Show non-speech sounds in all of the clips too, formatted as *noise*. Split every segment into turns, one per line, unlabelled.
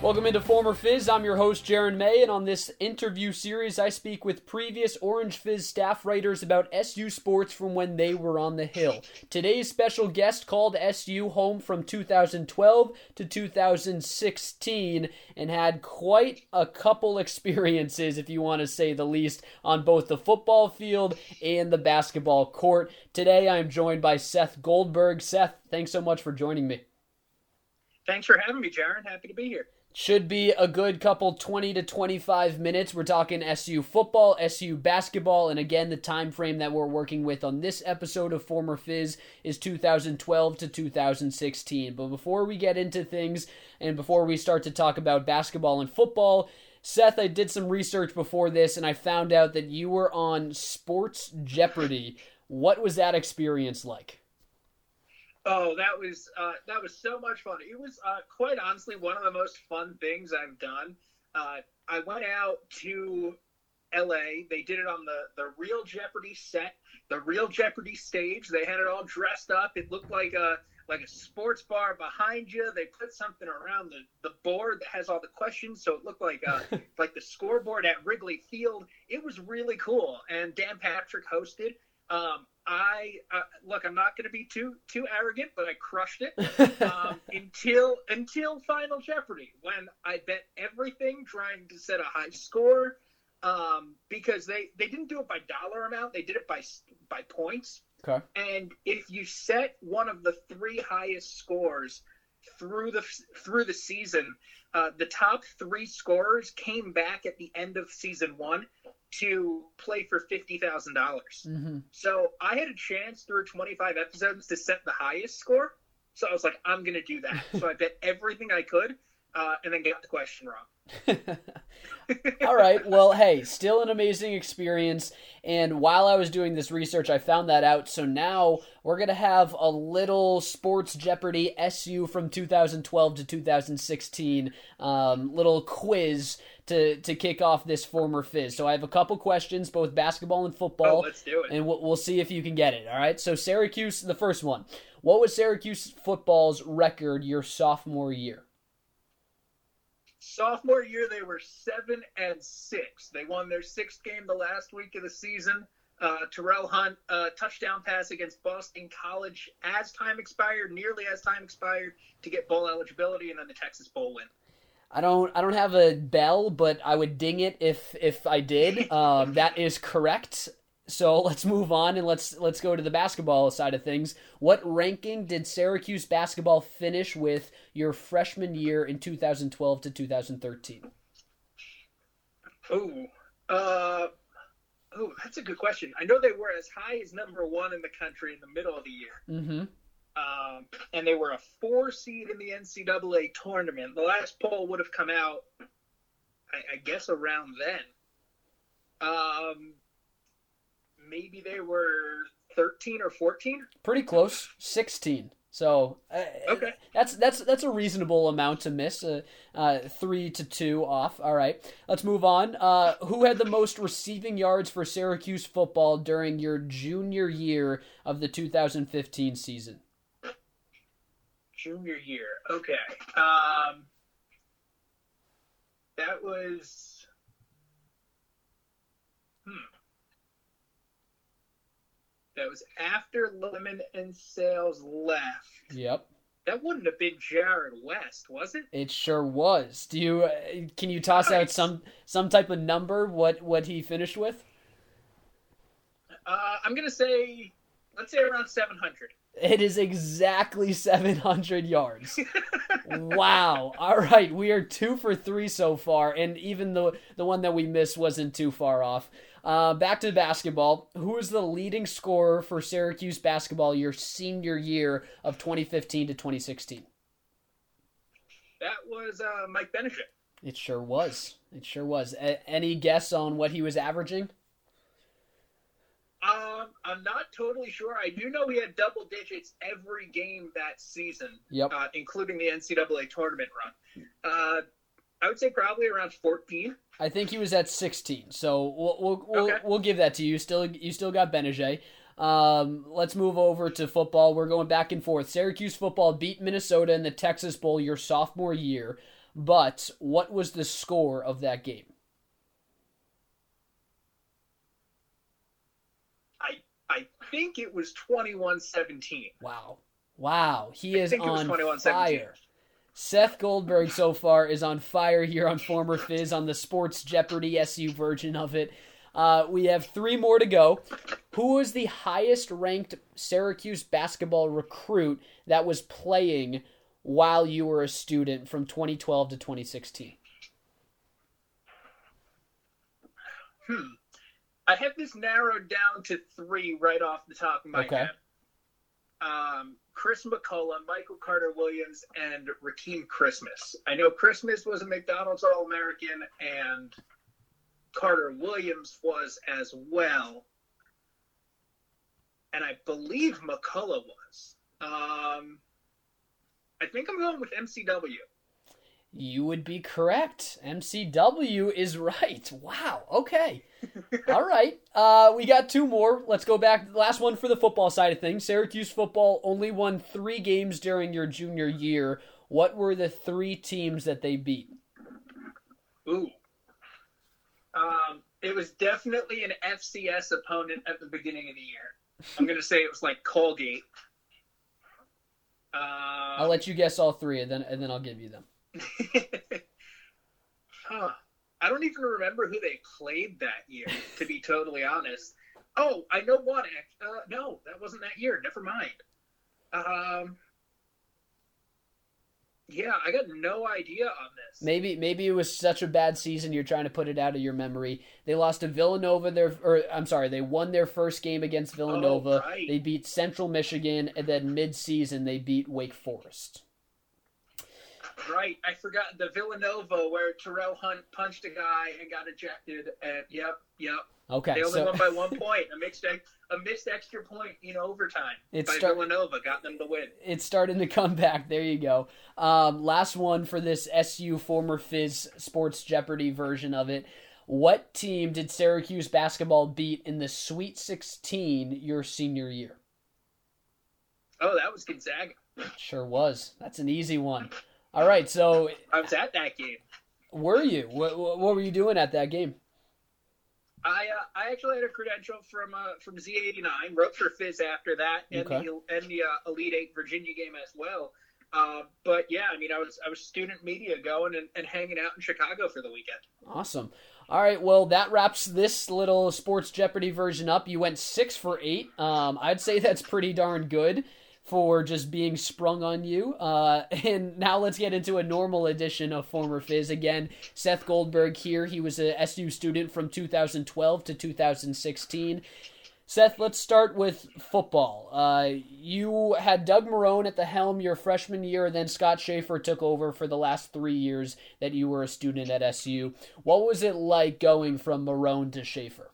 Welcome into Former Fizz. I'm your host, Jaron May, and on this interview series, I speak with previous Orange Fizz staff writers about SU sports from when they were on the Hill. Today's special guest called SU home from 2012 to 2016 and had quite a couple experiences, if you want to say the least, on both the football field and the basketball court. Today, I'm joined by Seth Goldberg. Seth, thanks so much for joining me.
Thanks for having me, Jaron. Happy to be here.
Should be a good couple 20 to 25 minutes. We're talking SU football, SU basketball, and again, the time frame that we're working with on this episode of Former Fizz is 2012 to 2016. But before we get into things and before we start to talk about basketball and football, Seth, I did some research before this and I found out that you were on Sports Jeopardy. What was that experience like?
Oh, that was uh, that was so much fun. It was uh, quite honestly one of the most fun things I've done. Uh, I went out to L.A. They did it on the the Real Jeopardy set, the Real Jeopardy stage. They had it all dressed up. It looked like a like a sports bar behind you. They put something around the, the board that has all the questions, so it looked like uh, *laughs* like the scoreboard at Wrigley Field. It was really cool, and Dan Patrick hosted. Um, I uh, look. I'm not going to be too too arrogant, but I crushed it *laughs* um, until until Final Jeopardy when I bet everything trying to set a high score um, because they they didn't do it by dollar amount. They did it by by points.
Okay.
And if you set one of the three highest scores through the through the season, uh, the top three scorers came back at the end of season one to play for fifty thousand dollars.
Mm-hmm.
So I had a chance through twenty five episodes to set the highest score. So I was like, I'm gonna do that. so I bet everything I could, uh, and then got the question wrong. *laughs*
All right. Well, hey, still an amazing experience. And while I was doing this research, I found that out. So now we're going to have a little Sports Jeopardy SU from 2012 to 2016 um, little quiz to, to kick off this former fizz. So I have a couple questions, both basketball and football.
Oh, let's do it.
And we'll, we'll see if you can get it. All right. So Syracuse, the first one. What was Syracuse football's record your sophomore year?
Sophomore year, they were seven and six. They won their sixth game the last week of the season. Uh, Terrel Hunt uh, touchdown pass against Boston College as time expired, nearly as time expired to get bowl eligibility, and then the Texas Bowl win.
I don't I don't have a bell, but I would ding it if if I did. *laughs* Um, that is correct. So *laughs* let's move on and let's let's go to the basketball side of things. What ranking did Syracuse basketball finish with your freshman year in 2012 to 2013?
Oh, uh, oh, that's a good question. I know they were as high as number one in the country in the middle of the year.
Mm-hmm.
Um, and they were a four seed in the NCAA tournament. The last poll would have come out, I, I guess, around then. Um, maybe they were 13 or 14.
Pretty close, 16. So uh,
okay,
that's that's that's a reasonable amount to miss. Uh, uh, three to two off. All right, let's move on. Uh, who had the most receiving yards for Syracuse football during your junior year of the 2015 season?
Junior year. Okay. Um, that was. Hmm. That was after Lemon and Sales left.
Yep.
That wouldn't have been Jarrod West, was it?
It sure was. Do you uh, can you toss
Nice.
out some some type of number what what he finished with?
Uh, I'm gonna say, let's say around 700.
It is exactly *laughs* 700 yards. *laughs* wow. All right, we are 2 for 3 so far and even the the one that we missed wasn't too far off. Uh, back to basketball. Who is the leading scorer for Syracuse basketball your senior year of 2015 to 2016?
That was uh, Mike Gbinije.
It sure was. It sure was. A- any guess on what he was averaging?
Um, I'm not totally sure. I do know he had double digits every game that season,
Yep.
uh, including the NCAA tournament run. Uh, I would say probably around 14.
I think he was at 16. So we'll we'll we'll,
Okay.
we'll give that to you. Still you still got Gbinije. Um, let's move over to football. We're going back and forth. Syracuse football beat Minnesota in the Texas Bowl your sophomore year, but what was the score of that game?
I I think it was 21-17.
Wow. Wow. He is on
21-17.
fire. Seth Goldberg so far is on fire here on Former Fizz on the Sports Jeopardy SU version of it. Uh, we have three more to go. Who was the highest ranked Syracuse basketball recruit that was playing while you were a student from 2012 to 2016?
Hmm. I have this narrowed down to three right off the top of my
Okay.
head. Um, Chris McCullough, Michael Carter Williams, and Rakeem Christmas. I know Christmas was a McDonald's All American, and Carter Williams was as well. And I believe McCullough was. Um, I think I'm going with MCW.
You would be correct. MCW is right. Wow. Okay. *laughs* All right. Uh, we got two more. Let's go back. Last one for the football side of things. Syracuse football only won three games during your junior year. What were the three teams that they beat?
Ooh. Um, it was definitely an FCS opponent at the beginning of the year. I'm going to say it was like Colgate. Um,
I'll let you guess all three, and then and then I'll give you them. *laughs*
huh. I don't even remember who they played that year, to be totally honest. Oh, I know one. Uh, no, that wasn't that year. Never mind. Um, yeah, I got no idea on this.
Maybe maybe it was such a bad season you're trying to put it out of your memory. They lost to Villanova their or I'm sorry, they won their first game against Villanova.
Oh, right.
They beat Central Michigan and then mid-season they beat Wake Forest.
Right, I forgot the Villanova where Terrel Hunt punched a guy and got ejected. And yep, yep,
Okay,
they only
so
won by one point. A mixed, a missed extra point in overtime
It's
by
start-
Villanova got them to win.
it's starting to come back. There you go. Um, last one for this SU former Fizz Sports Jeopardy version of it. What team did Syracuse basketball beat in the Sweet 16 your senior year?
Oh, that was Gonzaga.
Sure was. That's an easy one. *laughs* All right, so
I was at that game.
were you? What, what were you doing at that game?
I uh, I actually had a credential from uh, from Z89. Wrote for Fizz after that, and
Okay.
the and the uh, Elite Eight Virginia game as well. Uh, but yeah, I mean, I was I was student media going and, and hanging out in Chicago for the weekend.
Awesome. All right, well, that wraps this little Sports Jeopardy version up. You went six for eight. Um, I'd say that's pretty darn good for just being sprung on you. Uh, *laughs* and now let's get into a normal edition of Former Fizz. Again, Seth Goldberg here. He was a SU student from 2012 to 2016. Seth, let's start with football. Uh, you had Doug Marrone at the helm your freshman year, then Scott Shafer took over for the last three years that you were a student at SU. What was it like going from Marrone to Shafer?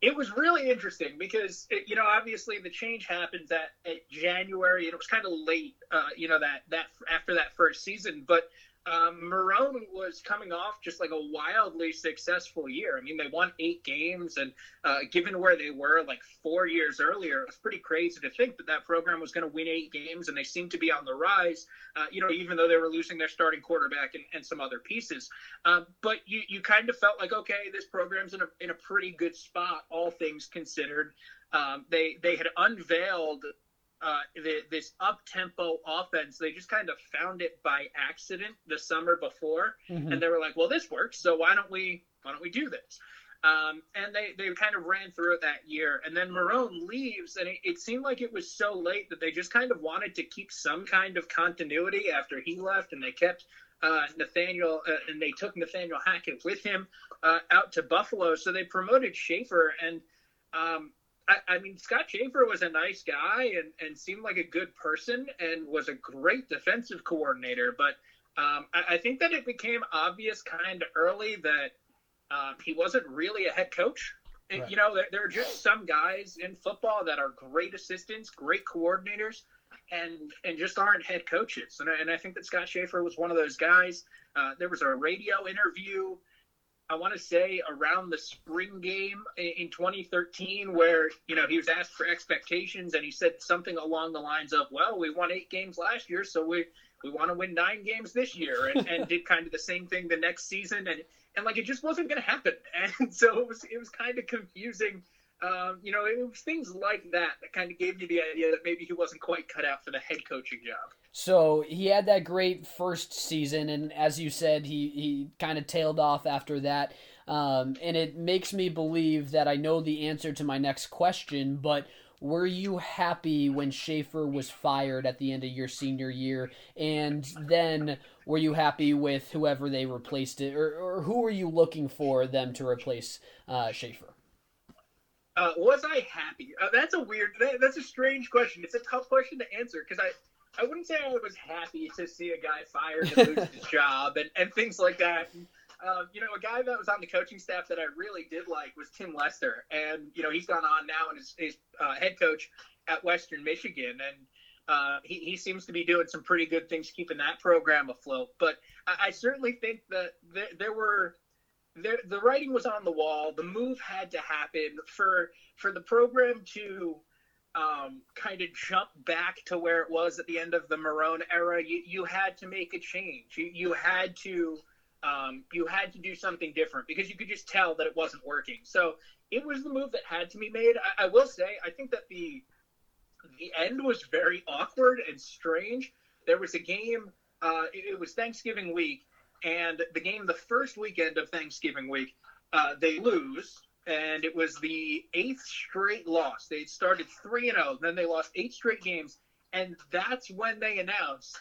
It was really interesting because it, you know obviously the change happens at, at January and it was kind of late, uh, you know that that after that first season, but. Um, Marrone was coming off just like a wildly successful year. I mean, they won eight games, and uh, given where they were like four years earlier, it was pretty crazy to think that that program was going to win eight games, and they seemed to be on the rise. Uh, you know, even though they were losing their starting quarterback and, and some other pieces, um, but you you kind of felt like okay, this program's in a in a pretty good spot, all things considered. Um, they they had unveiled uh, the, this up tempo offense. They just kind of found it by accident the summer before,
Mhm.
and they were like, "Well, this works, so why don't we why don't we do this?" Um, and they they kind of ran through it that year, and then Marrone leaves, and it, it seemed like it was so late that they just kind of wanted to keep some kind of continuity after he left, and they kept. Uh, Nathaniel uh, and they took Nathaniel Hackett with him uh, out to Buffalo. So they promoted Shafer, and um, I, I mean, Scott Shafer was a nice guy and, and seemed like a good person and was a great defensive coordinator. But um, I, I think that it became obvious kind of early that um, he wasn't really a head coach. Right. You know, there, there are just some guys in football that are great assistants, great coordinators, and and just aren't head coaches. And I, and I think that Scott Shafer was one of those guys. Uh, there was a radio interview, I want to say around the spring game in 2013, where you know he was asked for expectations, and he said something along the lines of, "Well, we won eight games last year, so we we want to win nine games this year," and, and did kind of the same thing the next season, and and like it just wasn't going to happen, *laughs* and so it was it was kind of confusing. Um, you know, it was things like that that kind of gave me the idea that maybe he wasn't quite cut out for the head coaching job.
So he had that great first season, and as you said, he he kind of tailed off after that. Um, and it makes me believe that I know the answer to my next question, but were you happy when Shafer was fired at the end of your senior year? And then were you happy with whoever they replaced it, or, or who were you looking for them to replace uh, Shafer?
Uh, was I happy? Uh, that's a weird. That, that's a strange question. It's a tough question to answer because I, I wouldn't say I was happy to see a guy fired and lose his *laughs* job and, and things like that. And, um, you know, a guy that was on the coaching staff that I really did like was Tim Lester, and you know he's gone on now and is, is uh, head coach at Western Michigan, and uh, he, he seems to be doing some pretty good things keeping that program afloat. But I, I certainly think that there, there were there, the writing was on the wall. The move had to happen for for the program to um, kind of jump back to where it was at the end of the Marrone era. You, you had to make a change. You, you had to um, you had to do something different because you could just tell that it wasn't working. So it was the move that had to be made. I, I will say, I think that the the end was very awkward and strange. There was a game. Uh, it, it, was Thanksgiving week, and the game the first weekend of Thanksgiving week, uh, they lose, and it was the eighth straight loss. They started three and zero, oh, then they lost eight straight games, and that's when they announced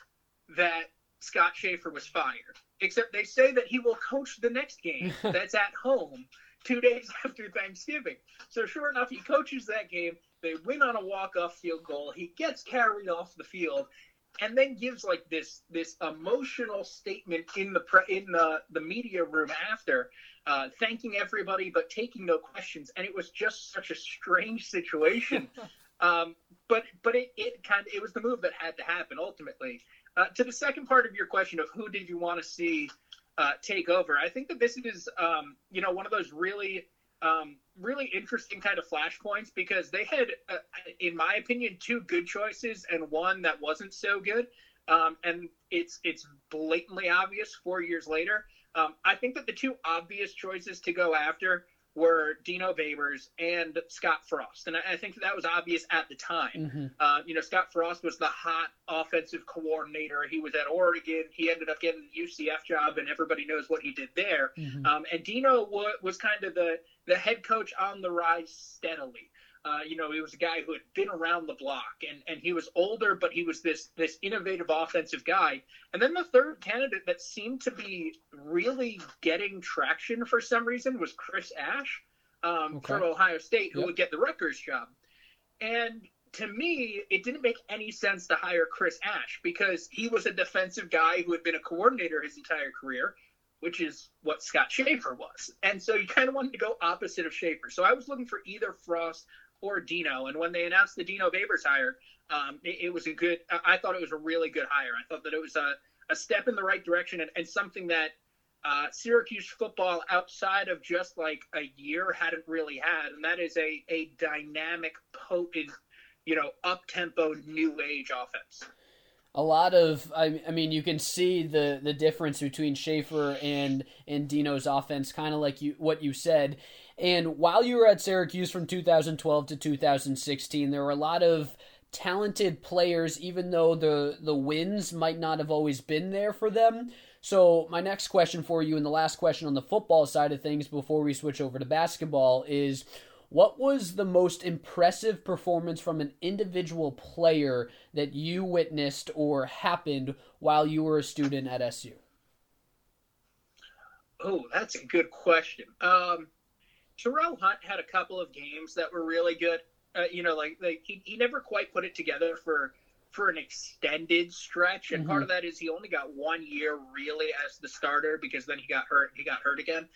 that Scott Shafer was fired except they say that he will coach the next game *laughs* that's at home two days *laughs* after Thanksgiving. So sure enough, he coaches that game. They win on a walk-off field goal. He gets carried off the field, and then gives like this this emotional statement in the pre- in the the media room after, uh, thanking everybody but taking no questions. And it was just such a strange situation. *laughs* um, but but it, it kind of it was the move that had to happen ultimately. Uh, to the second part of your question of who did you want to see uh, take over, I think that this is, um, you know, one of those really, um, really interesting kind of flashpoints because they had, uh, in my opinion, two good choices and one that wasn't so good. Um, and it's it's blatantly obvious four years later. Um, I think that the two obvious choices to go after were Dino Babers and Scott Frost. And I, I think that was obvious at the time. Mm-hmm. Uh, you know, Scott Frost was the hot offensive coordinator. He was at Oregon. He ended up getting the UCF job, and everybody knows what he did there. Mm-hmm. Um, and Dino w- was kind of the, the head coach on the rise steadily. Uh, you know, he was a guy who had been around the block, and, and he was older, but he was this this innovative offensive guy. And then the third candidate that seemed to be really getting traction for some reason was Chris Ash um, okay. from Ohio State, who yep. would get the Rutgers job. And to me, it didn't make any sense to hire Chris Ash because he was a defensive guy who had been a coordinator his entire career, which is what Scott Shafer was. And so you kind of wanted to go opposite of Shafer. So I was looking for either Frost or Dino. And when they announced the Dino Babers hire, um, it, it, was a good. I thought it was a really good hire. I thought that it was a, a step in the right direction and, and something that uh, Syracuse football outside of just like a year hadn't really had, and that is a a dynamic, potent, you know, up tempo, new age offense.
A lot of, I, I mean, you can see the the difference between Shafer and and Dino's offense, kind of like you what you said and while you were at Syracuse from 2012 to 2016, there were a lot of talented players, even though the the wins might not have always been there for them. So my next question for you, and the last question on the football side of things before we switch over to basketball, is what was the most impressive performance from an individual player that you witnessed or happened while you were a student at SU?
Oh, that's a good question. Um, Terrel Hunt had a couple of games that were really good. Uh, you know, like, like he, he never quite put it together for for an extended stretch, and mm-hmm. part of that is he only got one year really as the starter because then he got hurt. He got hurt again.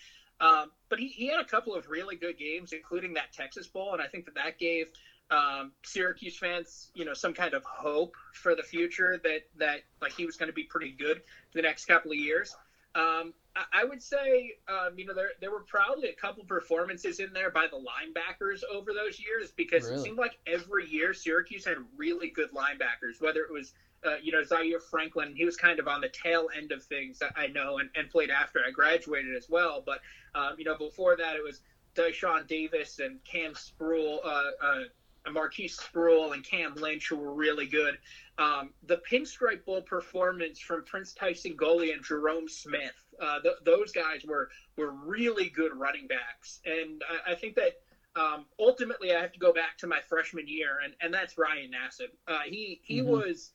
Um, but he, he had a couple of really good games, including that Texas Bowl, and I think that that gave um, Syracuse fans, you know, some kind of hope for the future that that like he was going to be pretty good the next couple of years. Um, I, I, would say, um, you know, there there were probably a couple performances in there by the linebackers over those years because really? it seemed like every year Syracuse had really good linebackers, whether it was uh, you know, Zaire Franklin, he was kind of on the tail end of things, I know, and, and played after I graduated as well. But, um, you know, before that, it was Deshaun Davis and Cam Spruill, uh, uh, Marquis Spruill and Cam Lynch, who were really good. Um, the Pinstripe Bowl performance from Prince-Tyson Gulley and Jerome Smith, uh, th- those guys were, were really good running backs. And I, I think that um, ultimately I have to go back to my freshman year, and, and that's Ryan Nassib. Uh, he he mm-hmm. was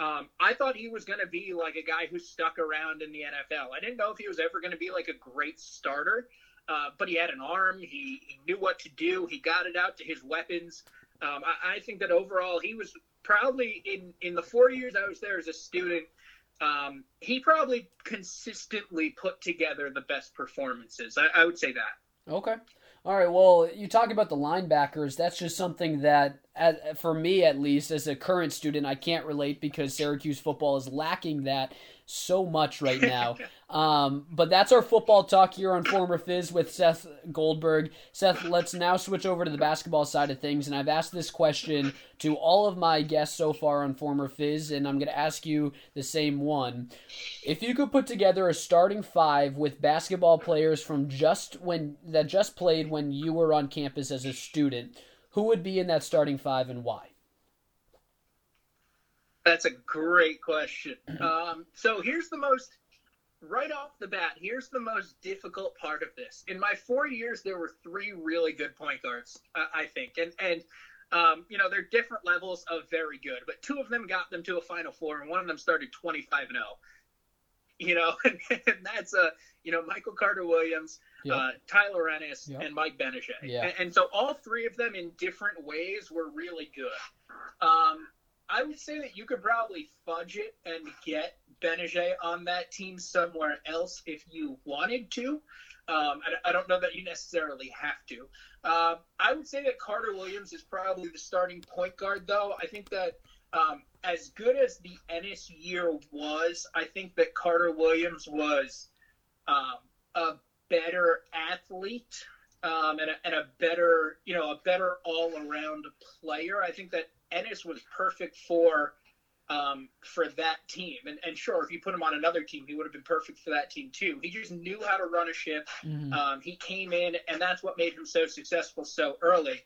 um, I thought he was going to be like a guy who stuck around in the NFL. I didn't know if he was ever going to be like a great starter, uh, but he had an arm. He, he, knew what to do. He got it out to his weapons. Um, I, I, think that overall, he was probably in in the four years I was there as a student. Um, he probably consistently put together the best performances. I, I would say that.
Okay. All right. Well, you talk about the linebackers. That's just something that, for me at least, as a current student, I can't relate because Syracuse football is lacking that so much right now. um, but that's our football talk here on Former Fizz with Seth Goldberg. Seth, let's now switch over to the basketball side of things. And I've asked this question to all of my guests so far on Former Fizz, and I'm going to ask you the same one. If you could put together a starting five with basketball players from just when that just played when you were on campus as a student, who would be in that starting five and why?
That's a great question. *clears throat* Um, so here's the most, right off the bat, here's the most difficult part of this. In my four years, there were three really good point guards, uh, I think, and and um, you know they're different levels of very good, but two of them got them to a Final Four, and one of them started 25 and 0. You know, and, *laughs* and that's a uh, you know Michael Carter Williams, yep. uh, Tyler Ennis, yep. and Mike Gbinije. Yeah. And, and, so all three of them in different ways were really good. Um, I would say that you could probably fudge it and get Gbinije on that team somewhere else if you wanted to. Um, I, I, don't know that you necessarily have to. Uh, I would say that Carter Williams is probably the starting point guard, though. I think that um, as good as the Ennis year was, I think that Carter Williams was um, a better athlete um, and, a, and a better, you know, a better all-around player. I think that Ennis was perfect for um, for that team. And, and sure, if you put him on another team, he would have been perfect for that team too. He just knew how to run a ship. Mm-hmm. Um, he came in, and that's what made him so successful so early.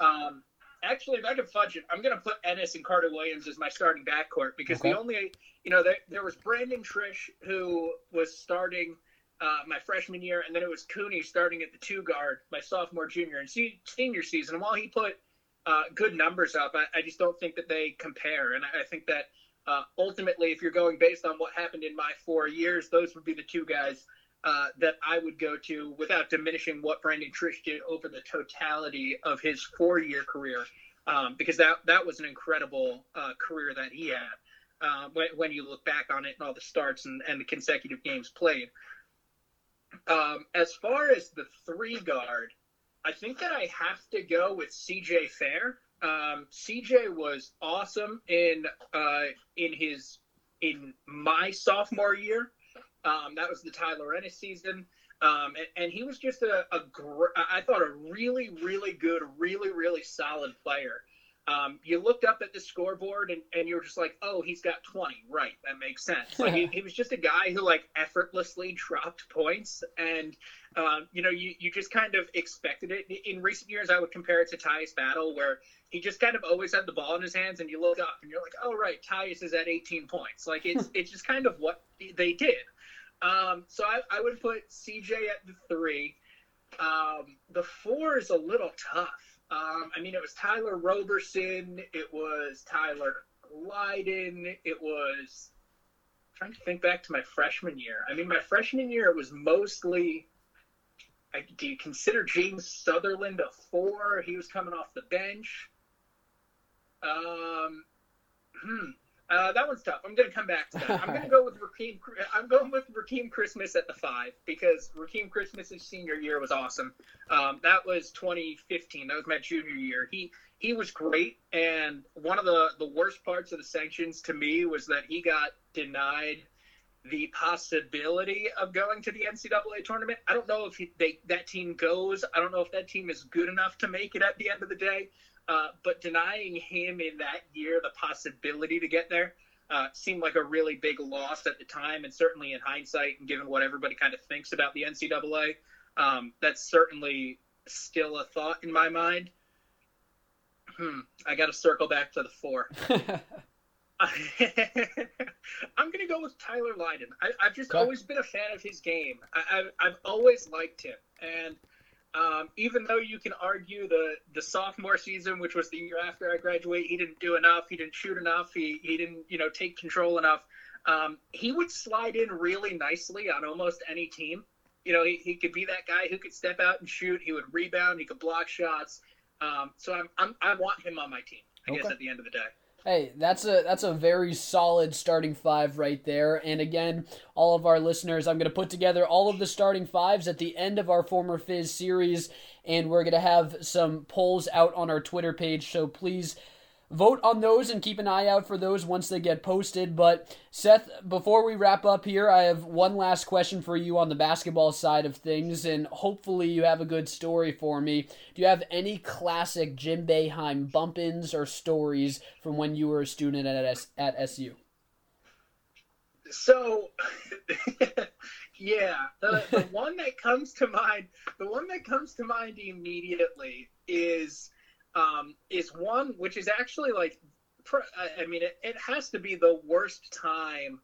Um, actually, if I could fudge it, I'm going to put Ennis and Carter Williams as my starting backcourt because okay. the only, you know, there, there was Brandon Triche who was starting. Uh, my freshman year, and then it was Cooney starting at the two guard my sophomore, junior, and senior season. And while he put uh, good numbers up. I, I, just don't think that they compare, and I, I think that uh, ultimately, if you're going based on what happened in my four years, those would be the two guys uh, that I would go to without diminishing what Brandon Triche did over the totality of his four-year career, um, because that that was an incredible uh, career that he had. Uh, when, when, you look back on it and all the starts and, and the consecutive games played. Um, as far as the three guard, I think that I have to go with CJ Fair. Um, CJ was awesome in uh, in his in my sophomore year. Um, that was the Tyler Ennis season. Um, and, and, he was just a, a gr- I thought a really, really good, really, really solid player um, you looked up at the scoreboard and, and you were just like, oh, he's got 20. Right. That makes sense. Like, he, he, was just a guy who, like, effortlessly dropped points. And, um, you know, you, you just kind of expected it. In recent years, I would compare it to Tyus Battle, where he just kind of always had the ball in his hands, and you look up and you're like, oh, right, Tyus is at 18 points. Like, it's, *laughs* it's just kind of what they did. Um, so I, I would put CJ at the three. Um, the four is a little tough um, I mean, it was Tyler Roberson, it was Tyler Lydon, it was I'm trying to think back to my freshman year. I mean, my freshman year it was mostly. I, do you consider James Southerland a four? He was coming off the bench. Um, hmm. Uh, that one's tough. I'm going to come back to that. I'm going to go with Rakeem. I'm going with Rakeem Christmas at the five because Rakeem Christmas's senior year was awesome. Um, that was 2015. That was my junior year. He he was great, and one of the the worst parts of the sanctions to me was that he got denied the possibility of going to the NCAA tournament. I don't know if he, they, that team goes. I don't know if that team is good enough to make it at the end of the day. Uh, but denying him in that year the possibility to get there uh, seemed like a really big loss at the time, and certainly in hindsight, and given what everybody kind of thinks about the NCAA, um, that's certainly still a thought in my mind. Hmm, I got to circle back to the four. *laughs* *laughs* I'm going to go with Tyler Lydon. I, have just okay. always been a fan of his game. I, have always liked him, and um, even though you can argue the the sophomore season, which was the year after I graduate, he didn't do enough. He didn't shoot enough. He he didn't you know take control enough. Um, he would slide in really nicely on almost any team. You know, he, he could be that guy who could step out and shoot. He would rebound. He could block shots. Um, so I'm, I'm I want him on my team. I okay. guess at the end of the day.
Hey, that's a that's a very solid starting five right there. And again, all of our listeners, I'm going to put together all of the starting fives at the end of our former Fizz series, and we're going to have some polls out on our Twitter page. So please vote on those and keep an eye out for those once they get posted. But Seth, before we wrap up here, I have one last question for you on the basketball side of things, and hopefully you have a good story for me. Do you have any classic Jim Boeheim bump-ins or stories from when you were a student at S- at SU?
So, *laughs* yeah, the, the *laughs* one that comes to mind, the one that comes to mind immediately is um, is one which is actually like, I mean, it, it has to be the worst time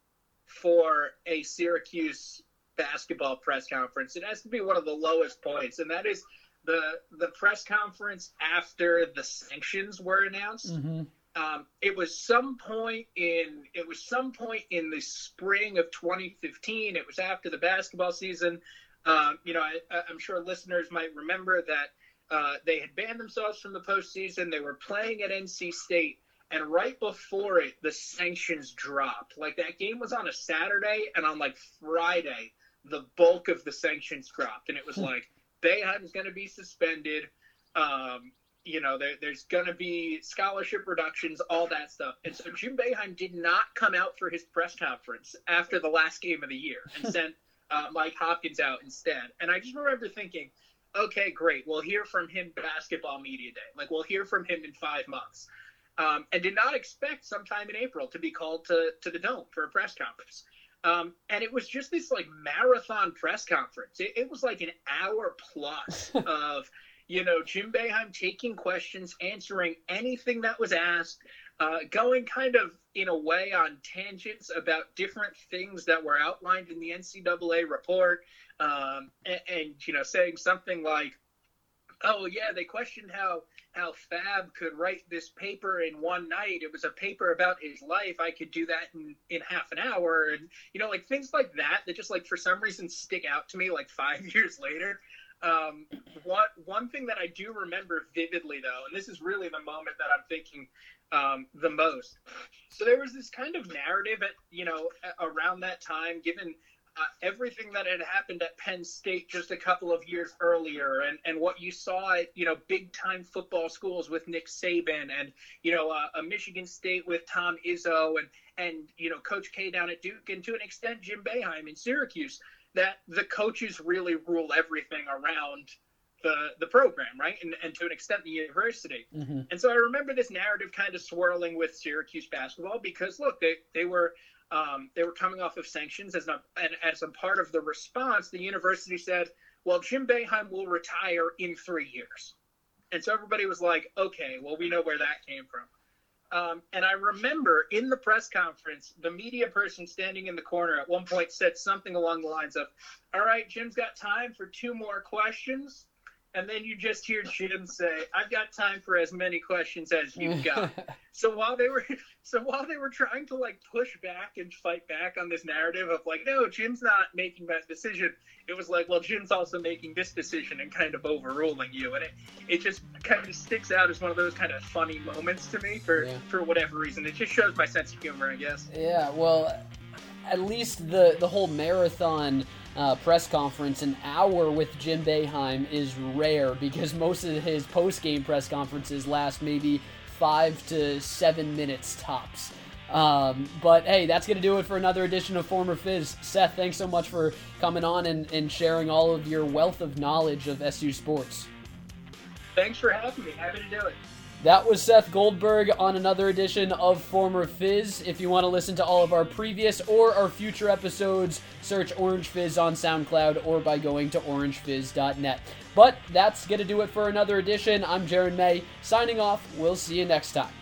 for a Syracuse basketball press conference. It has to be one of the lowest points, and that is the the press conference after the sanctions were announced. Mm-hmm. Um, it was some point in it was some point in the spring of 2015. It was after the basketball season. Um, you know, I, am sure listeners might remember that uh, they had banned themselves from the postseason. They were playing at NC State, and right before it, the sanctions dropped. Like that game was on a Saturday, and on like Friday, the bulk of the sanctions dropped, and it was like Boeheim's going to be suspended. Um, you know, there, there's going to be scholarship reductions, all that stuff. And so Jim Boeheim did not come out for his press conference after the last game of the year and *laughs* sent uh, Mike Hopkins out instead. And I just remember thinking – okay, great. We'll hear from him basketball media day. Like we'll hear from him in five months. Um, and did not expect sometime in April to be called to, to the dome for a press conference. Um, and it was just this like marathon press conference. It, it was like an hour plus *laughs* of, you know, Jim Boeheim taking questions, answering anything that was asked, uh, going kind of in a way on tangents about different things that were outlined in the NCAA report um, and, and you know saying something like, "Oh yeah, they questioned how how Fab could write this paper in one night. It was a paper about his life. I could do that in, in half an hour. And, you know, like things like that, that just like for some reason stick out to me like five *laughs* years later. Um, what, one thing that I do remember vividly though, and this is really the moment that I'm thinking um, the most. So there was this kind of narrative at, you know, around that time, given everything that had happened at Penn State just a couple of years earlier, and, and what you saw at you know big time football schools with Nick Saban, and you know uh, a Michigan State with Tom Izzo, and and you know Coach K down at Duke, and to an extent Jim Boeheim in Syracuse, that the coaches really rule everything around the the program, right? And and to an extent the university. Mm-hmm. And so I remember this narrative kind of swirling with Syracuse basketball because look, they they were um, they were coming off of sanctions as a, and as a part of the response, the university said, "Well, Jim Boeheim will retire in three years," and so everybody was like, "Okay, well, we know where that came from." Um, and I remember in the press conference, the media person standing in the corner at one point said something along the lines of, "All right, Jim's got time for two more questions." And then you just hear Jim say, "I've got time for as many questions as you've got." *laughs* so while they were, *laughs* so while they were trying to like push back and fight back on this narrative of like, no, Jim's not making that decision. It was like, well, Jim's also making this decision and kind of overruling you, and it it just kind of sticks out as one of those kind of funny moments to me for
Yeah.
for whatever reason. It just shows my sense of humor, I guess.
Yeah, well, at least the the whole marathon uh, press conference, an hour with Jim Boeheim is rare because *laughs* most of his post game press conferences last maybe five to seven minutes tops. Um, but hey, that's going to do it for another edition of Former Fizz. Seth, thanks so much for coming on and, and sharing all of your wealth of knowledge of SU sports.
Thanks for having me. Happy to do it.
That was Seth Goldberg on another edition of Former Fizz. If you want to listen to all of our previous or our future episodes, search Orange Fizz on SoundCloud or by going to orangefizz.net. But that's going to do it for another edition. I'm Jaron May, signing off. We'll see you next time.